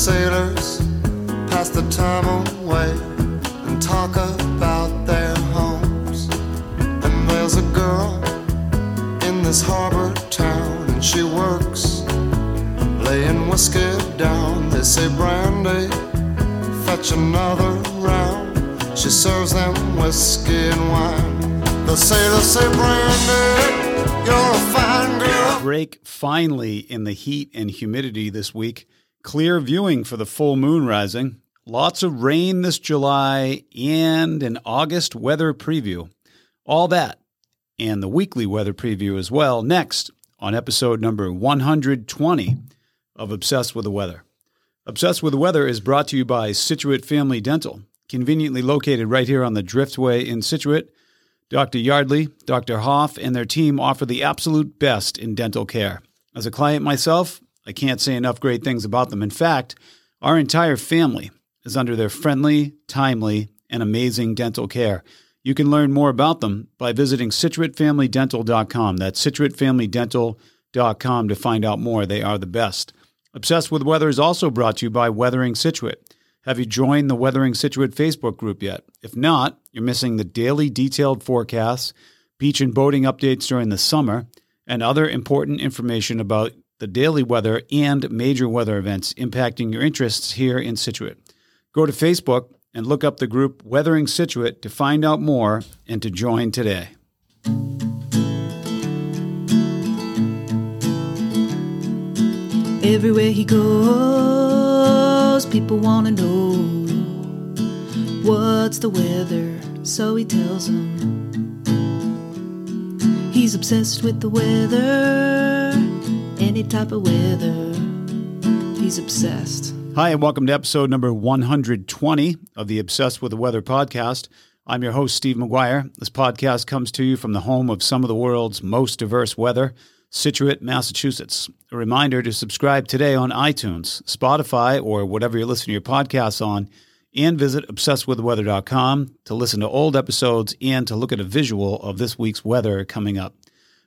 sailors pass the time away and talk about this harbor town, and she works laying whiskey down. They say brandy, fetch another round. She serves them whiskey and wine. The sailors say, Brandy, you're a fine girl. break finally in the heat and humidity this week. Clear viewing for the full moon rising. Lots of rain this July and an August weather preview. All that and the weekly weather preview as well next on episode number 120 of Obsessed with the Weather. Obsessed with the Weather is brought to you by Scituate Family Dental, conveniently located right here on the Driftway in Scituate. Dr. Yardley, Dr. Hoff, and their team offer the absolute best in dental care. As a client myself, I can't say enough great things about them. In fact, our entire family is under their friendly, timely, and amazing dental care. You can learn more about them by visiting ScituateFamilyDental.com. That's ScituateFamilyDental.com to find out more. They are the best. Obsessed with Weather is also brought to you by Weathering Scituate. Have you joined the Weathering Scituate Facebook group yet? If not, you're missing the daily detailed forecasts, beach and boating updates during the summer, and other important information about the daily weather and major weather events impacting your interests here in Scituate. Go to Facebook and look up the group Weathering Scituate to find out more and to join today. Everywhere he goes, people want to know what's the weather, so he tells them. He's obsessed with the weather, any type of weather. He's obsessed. Hi, and welcome to episode number 120 of the Obsessed with the Weather podcast. I'm your host, Steve McGuire. This podcast comes to you from the home of some of the world's most diverse weather, Scituate, Massachusetts. A reminder to subscribe today on iTunes, Spotify, or whatever you're listening to your podcasts on, and visit obsessedwiththeweather.com to listen to old episodes and to look at a visual of this week's weather coming up.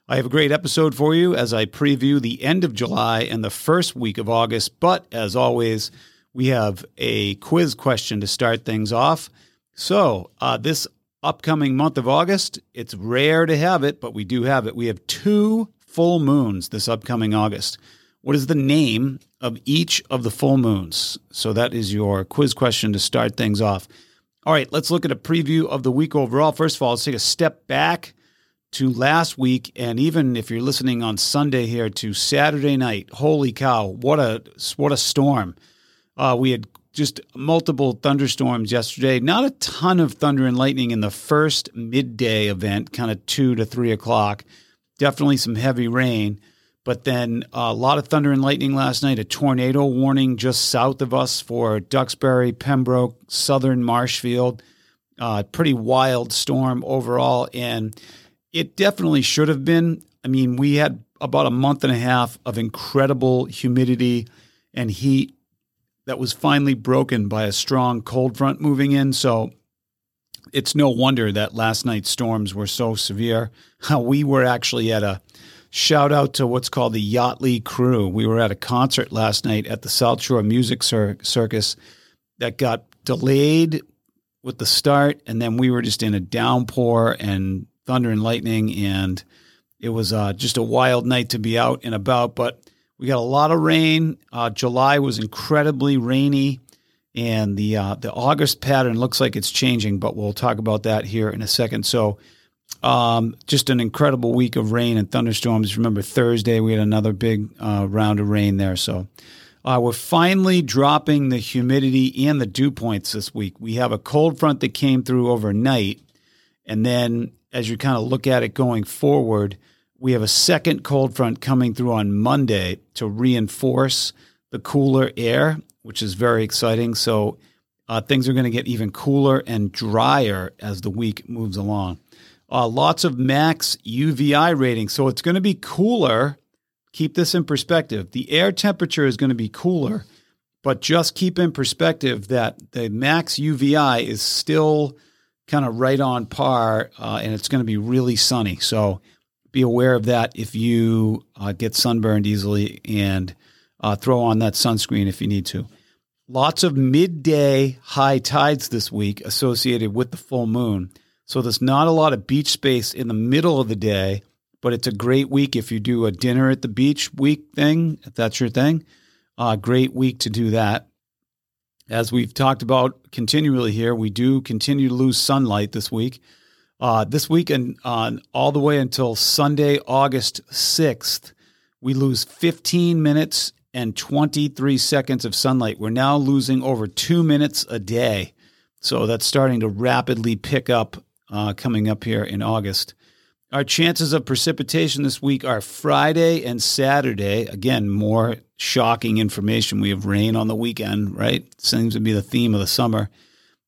I have a great episode for you as I preview the end of July and the first week of August. But as always, we have a quiz question to start things off. So, uh, this upcoming month of August, it's rare to have it, but we do have it. We have two full moons this upcoming August. What is the name of each of the full moons? So, that is your quiz question to start things off. All right, let's look at a preview of the week overall. First of all, let's take a step back to last week, and even if you're listening on Sunday here to Saturday night. Holy cow! What a what a storm! Uh, we had just multiple thunderstorms yesterday. Not a ton of thunder and lightning in the first midday event, kind of two to three o'clock. Definitely some heavy rain, but then a lot of thunder and lightning last night. A tornado warning just south of us for Duxbury, Pembroke, Southern Marshfield. Uh, pretty wild storm overall, and it definitely should have been. I mean, we had about a month and a half of incredible humidity and heat that was finally broken by a strong cold front moving in. So it's no wonder that last night's storms were so severe. We were actually at a shout out to what's called the Yachtly Crew. We were at a concert last night at the South Shore Music Cir- Circus that got delayed with the start, and then we were just in a downpour and thunder and lightning, and it was uh, just a wild night to be out and about. But we got a lot of rain. Uh, July was incredibly rainy, and the uh, the August pattern looks like it's changing. But we'll talk about that here in a second. So, um, just an incredible week of rain and thunderstorms. Remember Thursday we had another big uh, round of rain there. So. Uh, we're finally dropping the humidity and the dew points this week. We have a cold front that came through overnight, and then as you kind of look at it going forward, we have a second cold front coming through on Monday to reinforce the cooler air, which is very exciting. So uh, things are going to get even cooler and drier as the week moves along. Uh, lots of max UVI ratings. So it's going to be cooler. Keep this in perspective. The air temperature is going to be cooler, but just keep in perspective that the max UVI is still kind of right on par uh, and it's going to be really sunny. So be aware of that if you uh, get sunburned easily and uh, throw on that sunscreen if you need to. Lots of midday high tides this week associated with the full moon. So there's not a lot of beach space in the middle of the day, but it's a great week if you do a dinner at the beach week thing, if that's your thing. Uh, great week to do that. As we've talked about continually here, we do continue to lose sunlight this week. Uh, this week and on all the way until Sunday, August 6th, we lose 15 minutes and 23 seconds of sunlight. We're now losing over two minutes a day. So that's starting to rapidly pick up uh, coming up here in August. Our chances of precipitation this week are Friday and Saturday. Again, more shocking information. We have rain on the weekend, right? Seems to be the theme of the summer.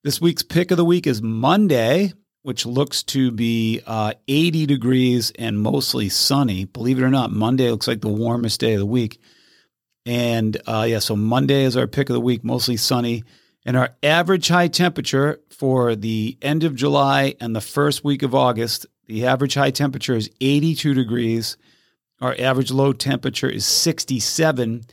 This week's pick of the week is Monday, which looks to be uh, 80 degrees and mostly sunny. Believe it or not, Monday looks like the warmest day of the week. And uh, yeah, so Monday is our pick of the week, mostly sunny. And our average high temperature for the end of July and the first week of August, the average high temperature is 82 degrees. Our average low temperature is 67.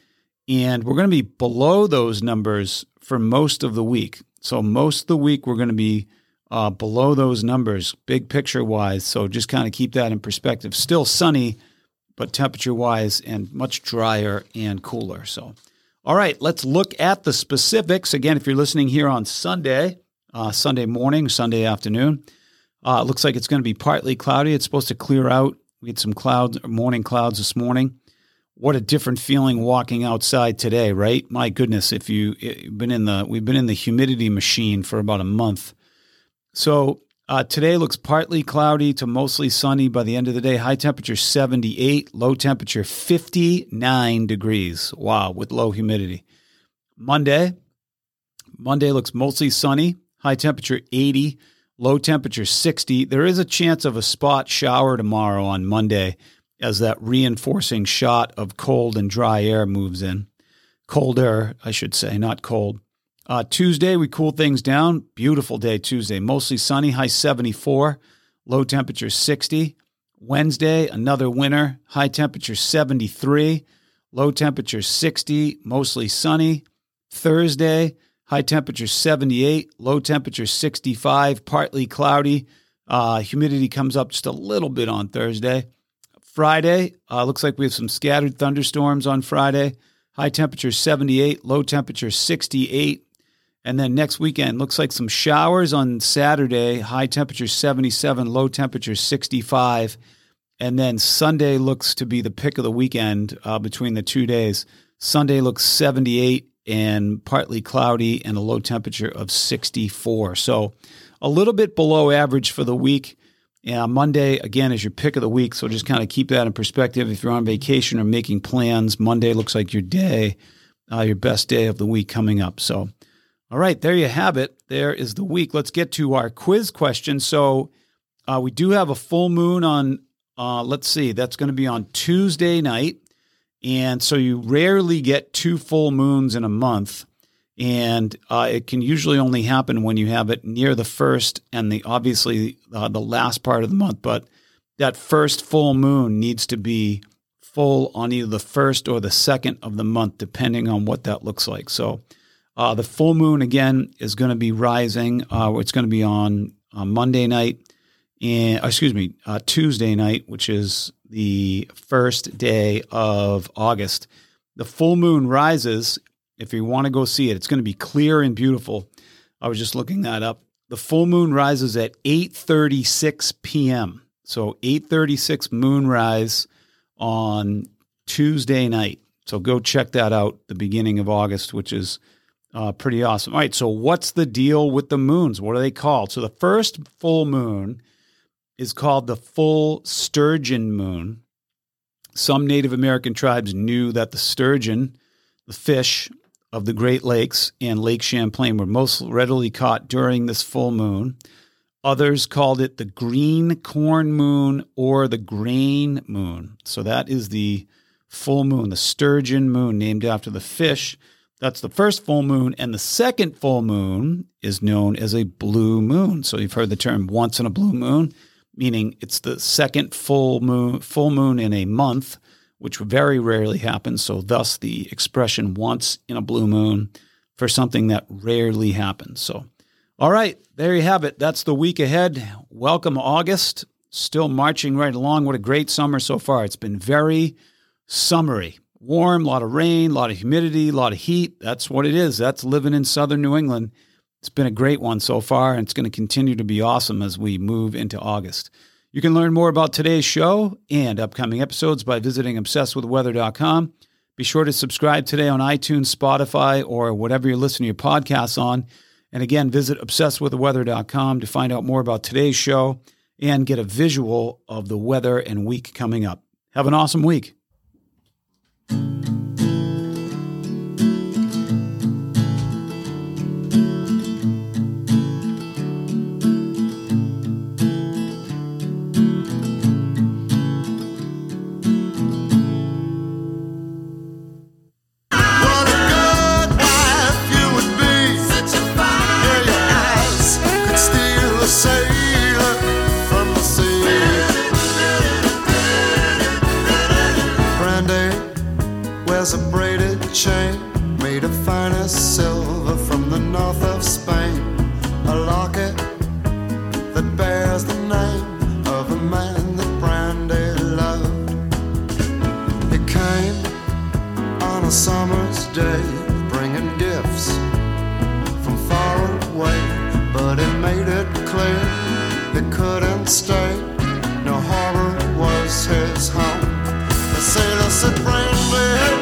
And we're going to be below those numbers for most of the week. So, most of the week, we're going to be uh, below those numbers, big picture wise. So, just kind of keep that in perspective. Still sunny but temperature wise and much drier and cooler. So, all right, let's look at the specifics. Again, if you're listening here on Sunday, uh, Sunday morning, Sunday afternoon, uh, it looks like it's going to be partly cloudy. It's supposed to clear out. We had some clouds, morning clouds this morning. What a different feeling walking outside today, right? My goodness, if you, have been in the, we've been in the humidity machine for about a month. So uh, today looks partly cloudy to mostly sunny by the end of the day. High temperature 78, low temperature 59 degrees. Wow, with low humidity. Monday, Monday looks mostly sunny. High temperature 80, low temperature 60. There is a chance of a spot shower tomorrow on Monday as that reinforcing shot of cold and dry air moves in. Colder, I should say, not cold. Uh, Tuesday, we cool things down. Beautiful day Tuesday. Mostly sunny, high 74, low temperature 60. Wednesday, another winter, high temperature 73, low temperature 60, mostly sunny. Thursday, high temperature 78, low temperature 65, partly cloudy. Uh, humidity comes up just a little bit on Thursday. Friday, uh, looks like we have some scattered thunderstorms on Friday. High temperature 78, low temperature 68, and then next weekend looks like some showers on Saturday, high temperature 77, low temperature 65. And then Sunday looks to be the pick of the weekend uh, between the two days. Sunday looks 78 and partly cloudy and a low temperature of 64. So a little bit below average for the week. Yeah, Monday again is your pick of the week, so just kind of keep that in perspective. If you're on vacation or making plans, Monday looks like your day, uh, your best day of the week coming up. So all right, there you have it. There is the week. Let's get to our quiz question. So uh, we do have a full moon on, uh, let's see, that's going to be on Tuesday night. And so you rarely get two full moons in a month. And uh, it can usually only happen when you have it near the first and the obviously uh, the last part of the month. But that first full moon needs to be full on either the first or the second of the month, depending on what that looks like. So uh, the full moon again is going to be rising. Uh, it's going to be on uh, Monday night, and uh, excuse me, uh, Tuesday night, which is the first day of August. The full moon rises. If you want to go see it, it's going to be clear and beautiful. I was just looking that up. The full moon rises at 8:36 p.m. So 8:36 moonrise on Tuesday night. So go check that out. The beginning of August, which is uh, pretty awesome. All right, so what's the deal with the moons? What are they called? So the first full moon is called the full sturgeon moon. Some Native American tribes knew that the sturgeon, the fish of the Great Lakes and Lake Champlain, were most readily caught during this full moon. Others called it the green corn moon or the grain moon. So that is the full moon, the sturgeon moon, named after the fish. That's the first full moon. And the second full moon is known as a blue moon. So you've heard the term once in a blue moon, meaning it's the second full moon, full moon in a month, which very rarely happens. So thus the expression once in a blue moon for something that rarely happens. So all right, there you have it. That's the week ahead. Welcome, August. Still marching right along. What a great summer so far. It's been very summery, warm, a lot of rain, a lot of humidity, a lot of heat. That's what it is. That's living in southern New England. It's been a great one so far, and it's going to continue to be awesome as we move into August. You can learn more about today's show and upcoming episodes by visiting obsessedwithweather.com. Be sure to subscribe today on iTunes, Spotify, or whatever you're listening to your podcasts on. And again, visit obsessedwiththeweather.com to find out more about today's show and get a visual of the weather and week coming up. Have an awesome week. On a summer's day, bringing gifts from far away. But he made it clear he couldn't stay. No harbor was his home. The sailor said, Bring